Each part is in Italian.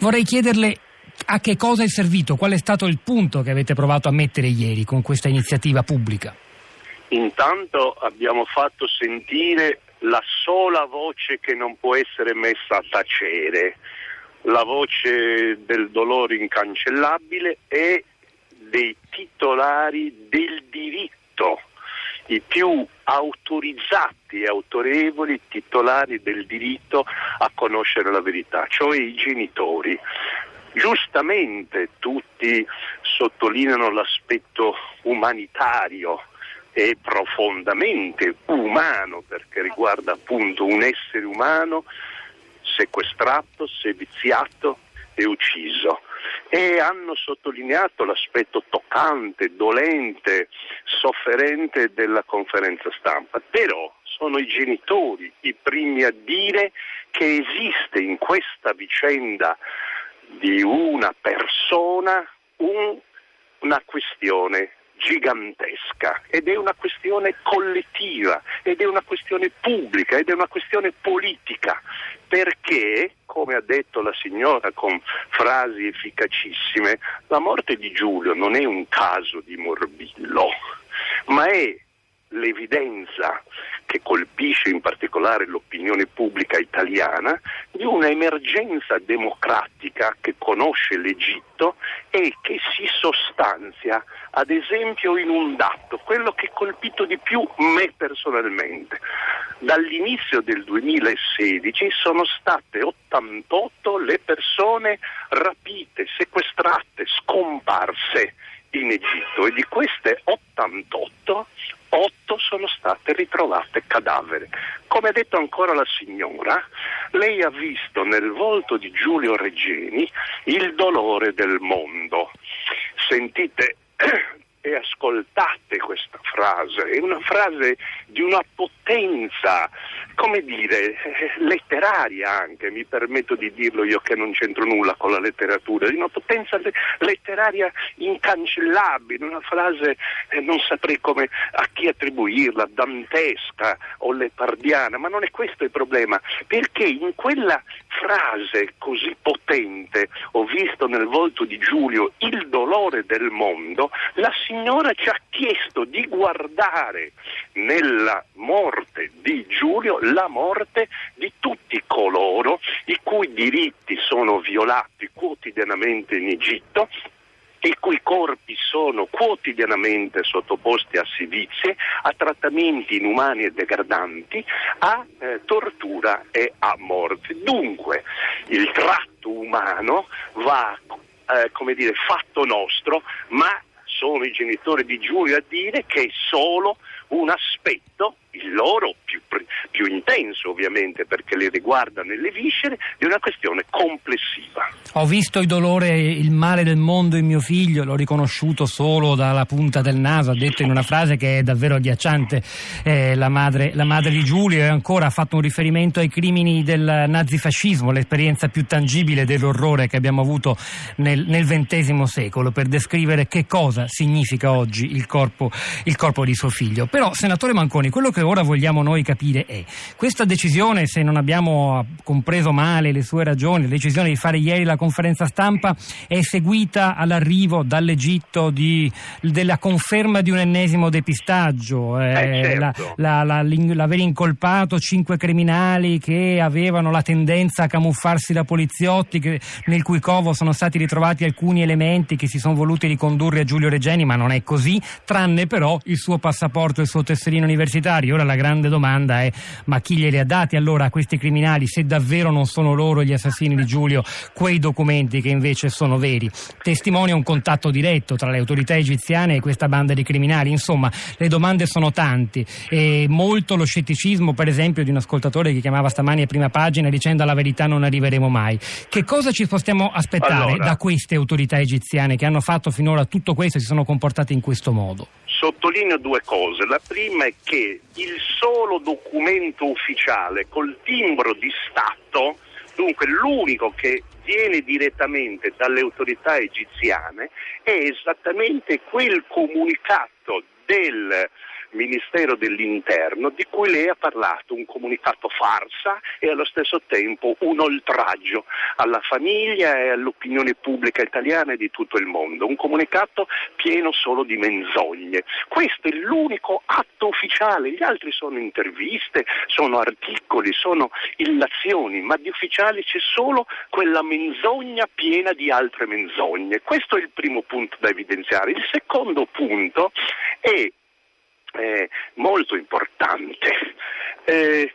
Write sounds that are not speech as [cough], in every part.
Vorrei chiederle a che cosa è servito, qual è stato il punto che avete provato a mettere ieri con questa iniziativa pubblica? Intanto abbiamo fatto sentire la sola voce che non può essere messa a tacere, la voce del dolore incancellabile e dei titolari del diritto, i più autorizzati e autorevoli titolari del diritto a conoscere la verità, cioè i genitori. Giustamente tutti sottolineano l'aspetto umanitario e profondamente umano perché riguarda appunto un essere umano sequestrato, seviziato e ucciso e hanno sottolineato l'aspetto toccante, dolente, sofferente della conferenza stampa. Però sono i genitori i primi a dire che esiste in questa vicenda di una persona un, una questione gigantesca ed è una questione collettiva ed è una questione pubblica ed è una questione politica. Perché, come ha detto la signora con frasi efficacissime, la morte di Giulio non è un caso di morbillo, ma è l'evidenza che colpisce in particolare l'opinione pubblica italiana di un'emergenza democratica che conosce l'Egitto e che si sostanzia ad esempio in un dato, quello che ha colpito di più me personalmente. Dall'inizio del 2016 sono state 88 le persone rapite, sequestrate, scomparse in Egitto e di queste 88 otto sono state ritrovate cadavere. Come ha detto ancora la signora, lei ha visto nel volto di Giulio Reggeni il dolore del mondo. Sentite [clears throat] e ascoltate questa frase, è una frase di una potenza, come dire, letteraria anche, mi permetto di dirlo io che non c'entro nulla con la letteratura, di una potenza letteraria incancellabile, una frase eh, non saprei come, a chi attribuirla, dantesca o lepardiana, ma non è questo il problema, perché in quella frase così potente, ho visto nel volto di Giulio il dolore del mondo, la signora ci ha chiesto di guardare nella morte di Giulio la morte di tutti coloro i cui diritti sono violati quotidianamente in Egitto i cui corpi sono quotidianamente sottoposti a sevizie, a trattamenti inumani e degradanti, a eh, tortura e a morte. Dunque il tratto umano va eh, come dire, fatto nostro, ma sono i genitori di Giulio a dire che è solo un aspetto, il loro più, più intenso ovviamente perché le riguarda nelle viscere, di una questione complessiva. Ho visto il dolore il male del mondo in mio figlio, l'ho riconosciuto solo dalla punta del naso, ha detto in una frase che è davvero agghiacciante eh, la, madre, la, madre, di Giulio e ancora ha fatto un riferimento ai crimini del nazifascismo, l'esperienza più tangibile dell'orrore che abbiamo avuto nel, nel XX secolo per descrivere che cosa significa oggi il corpo, il corpo di suo figlio. Però, senatore Manconi, quello che ora vogliamo noi capire è questa decisione, se non abbiamo compreso male le sue ragioni, la decisione di fare ieri la conferenza stampa è seguita all'arrivo dall'Egitto di, della conferma di un ennesimo depistaggio, eh, eh, certo. la, la, l'aver incolpato cinque criminali che avevano la tendenza a camuffarsi da poliziotti, che, nel cui covo sono stati ritrovati alcuni elementi che si sono voluti ricondurre a Giulio Regeni, ma non è così, tranne però il suo passaporto e suo tesserino universitario. Ora la grande domanda è ma chi glieli ha dati allora a questi criminali se davvero non sono loro gli assassini di Giulio quei documenti che invece sono veri? Testimonia un contatto diretto tra le autorità egiziane e questa banda di criminali. Insomma, le domande sono tante e molto lo scetticismo per esempio di un ascoltatore che chiamava stamani a prima pagina dicendo alla verità non arriveremo mai. Che cosa ci possiamo aspettare allora. da queste autorità egiziane che hanno fatto finora tutto questo e si sono comportate in questo modo? Sottolineo due cose. La prima è che il solo documento ufficiale col timbro di Stato, dunque l'unico che viene direttamente dalle autorità egiziane, è esattamente quel comunicato del Ministero dell'Interno di cui lei ha parlato, un comunicato farsa e allo stesso tempo un oltraggio alla famiglia e all'opinione pubblica italiana e di tutto il mondo, un comunicato pieno solo di menzogne. Questo è l'unico atto ufficiale, gli altri sono interviste, sono articoli, sono illazioni, ma di ufficiali c'è solo quella menzogna piena di altre menzogne. Questo è il primo punto da evidenziare. Il secondo punto è eh, molto importante. Eh,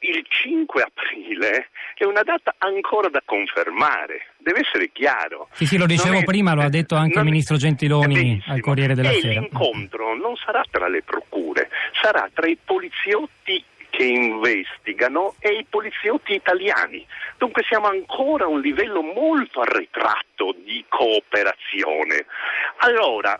il 5 aprile è una data ancora da confermare, deve essere chiaro. Sì, sì, lo dicevo è, prima, lo ha detto anche il ministro Gentiloni al Corriere della e Sera. L'incontro non sarà tra le procure, sarà tra i poliziotti che investigano e i poliziotti italiani. Dunque siamo ancora a un livello molto arretrato di cooperazione. Allora,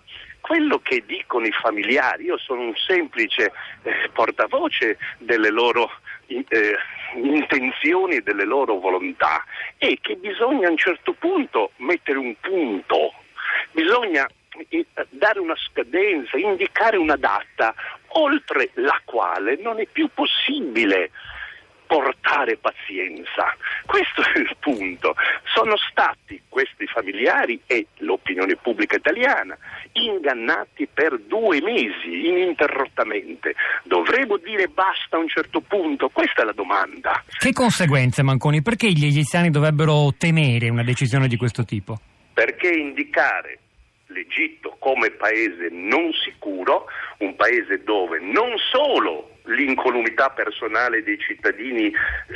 quello che dicono i familiari, io sono un semplice eh, portavoce delle loro eh, intenzioni e delle loro volontà, è che bisogna a un certo punto mettere un punto, bisogna eh, dare una scadenza, indicare una data oltre la quale non è più possibile portare pazienza. Questo è il punto. Sono stati familiari e l'opinione pubblica italiana ingannati per due mesi ininterrottamente. Dovremmo dire basta a un certo punto? Questa è la domanda. Che conseguenze, Manconi? Perché gli egiziani dovrebbero temere una decisione di questo tipo? Perché indicare l'Egitto come paese non sicuro, un paese dove non solo l'incolumità personale dei cittadini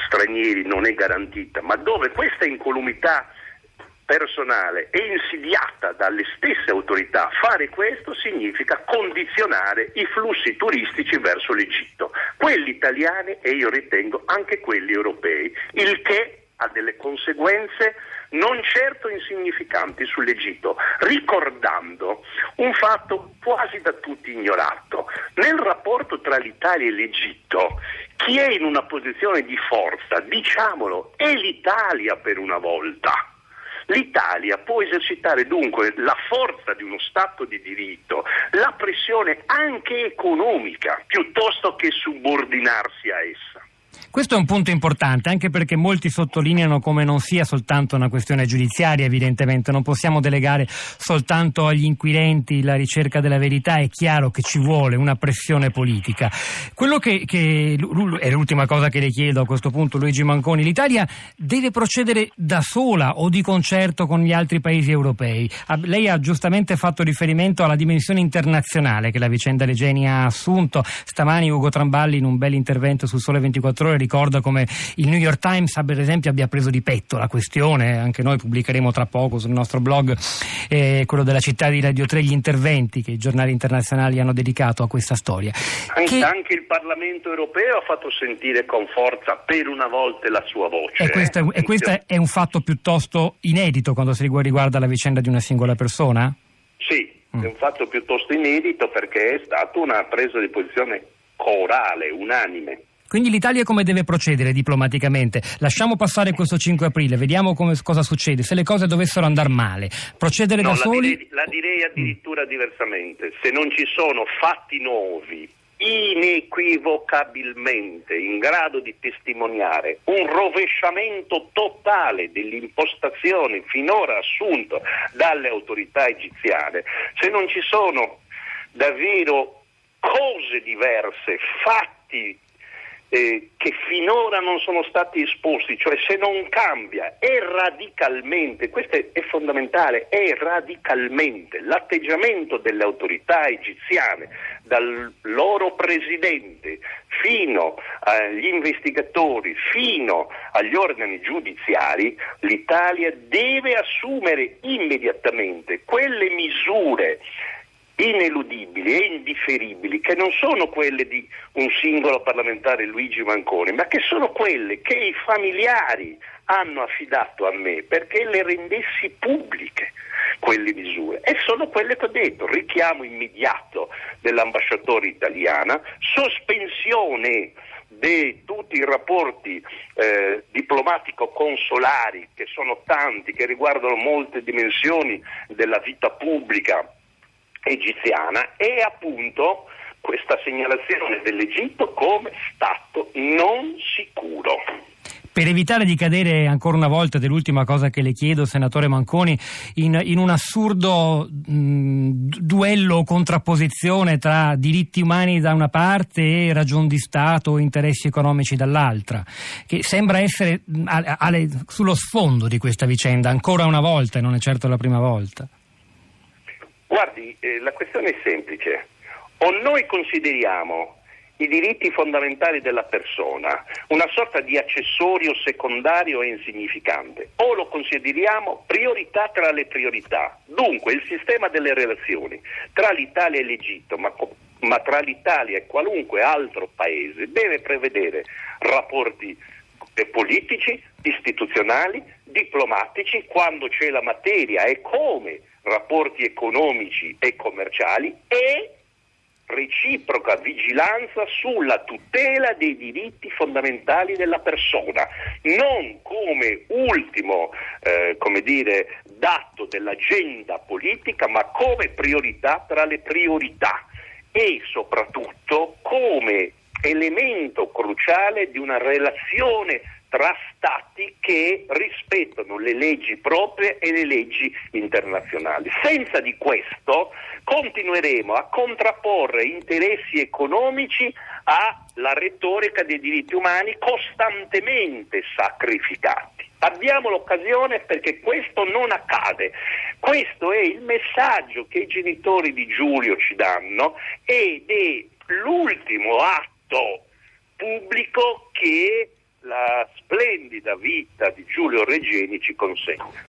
stranieri non è garantita, ma dove questa incolumità personale è insidiata dalle stesse autorità, fare questo significa condizionare i flussi turistici verso l'Egitto, quelli italiani e io ritengo anche quelli europei, il che ha delle conseguenze non certo insignificanti sull'Egitto, ricordando un fatto quasi da tutti ignorato. Nel rapporto tra l'Italia e l'Egitto, chi è in una posizione di forza, diciamolo, è l'Italia per una volta. L'Italia può esercitare dunque la forza di uno Stato di diritto, la pressione anche economica, piuttosto che subordinarsi a essa. Questo è un punto importante anche perché molti sottolineano come non sia soltanto una questione giudiziaria, evidentemente, non possiamo delegare soltanto agli inquirenti la ricerca della verità, è chiaro che ci vuole una pressione politica. Quello che, che è l'ultima cosa che le chiedo a questo punto, Luigi Manconi, l'Italia deve procedere da sola o di concerto con gli altri paesi europei? Lei ha giustamente fatto riferimento alla dimensione internazionale che la vicenda Regeni ha assunto. Stamani Ugo Tramballi in un bel intervento sul Sole 24 ore ricorda come il New York Times per esempio abbia preso di petto la questione, anche noi pubblicheremo tra poco sul nostro blog eh, quello della città di Radio 3 gli interventi che i giornali internazionali hanno dedicato a questa storia. Anche, che... anche il Parlamento europeo ha fatto sentire con forza per una volta la sua voce. E questo, è, e questo è un fatto piuttosto inedito quando si riguarda la vicenda di una singola persona? Sì, mm. è un fatto piuttosto inedito perché è stata una presa di posizione corale, unanime. Quindi l'Italia come deve procedere diplomaticamente? Lasciamo passare questo 5 aprile, vediamo come, cosa succede. Se le cose dovessero andare male, procedere no, da soli? Direi, la direi addirittura mm. diversamente. Se non ci sono fatti nuovi, inequivocabilmente in grado di testimoniare un rovesciamento totale dell'impostazione finora assunta dalle autorità egiziane, se non ci sono davvero cose diverse, fatti eh, che finora non sono stati esposti, cioè se non cambia è radicalmente, questo è fondamentale, è radicalmente l'atteggiamento delle autorità egiziane, dal loro presidente fino agli investigatori, fino agli organi giudiziari, l'Italia deve assumere immediatamente quelle misure ineludibili e indifferibili che non sono quelle di un singolo parlamentare Luigi Manconi, ma che sono quelle che i familiari hanno affidato a me perché le rendessi pubbliche quelle misure. E sono quelle che ho detto, richiamo immediato dell'ambasciatore italiana, sospensione di tutti i rapporti eh, diplomatico-consolari che sono tanti, che riguardano molte dimensioni della vita pubblica egiziana e appunto questa segnalazione dell'Egitto come Stato non sicuro. Per evitare di cadere ancora una volta, dell'ultima cosa che le chiedo, senatore Manconi, in, in un assurdo mh, duello o contrapposizione tra diritti umani da una parte e ragion di Stato o interessi economici dall'altra, che sembra essere mh, a, a, sullo sfondo di questa vicenda, ancora una volta e non è certo la prima volta. Guardi, eh, la questione è semplice. O noi consideriamo i diritti fondamentali della persona, una sorta di accessorio secondario e insignificante, o lo consideriamo priorità tra le priorità. Dunque il sistema delle relazioni tra l'Italia e l'Egitto, ma, ma tra l'Italia e qualunque altro paese, deve prevedere rapporti eh, politici, istituzionali, diplomatici, quando c'è la materia e come rapporti economici e commerciali e? reciproca vigilanza sulla tutela dei diritti fondamentali della persona, non come ultimo eh, come dire, dato dell'agenda politica, ma come priorità tra le priorità e soprattutto come elemento cruciale di una relazione tra stati che rispettano le leggi proprie e le leggi internazionali. Senza di questo continueremo a contrapporre interessi economici alla retorica dei diritti umani costantemente sacrificati. Abbiamo l'occasione perché questo non accade. Questo è il messaggio che i genitori di Giulio ci danno ed è l'ultimo atto pubblico che la splendida vita di Giulio Regeni ci consegna.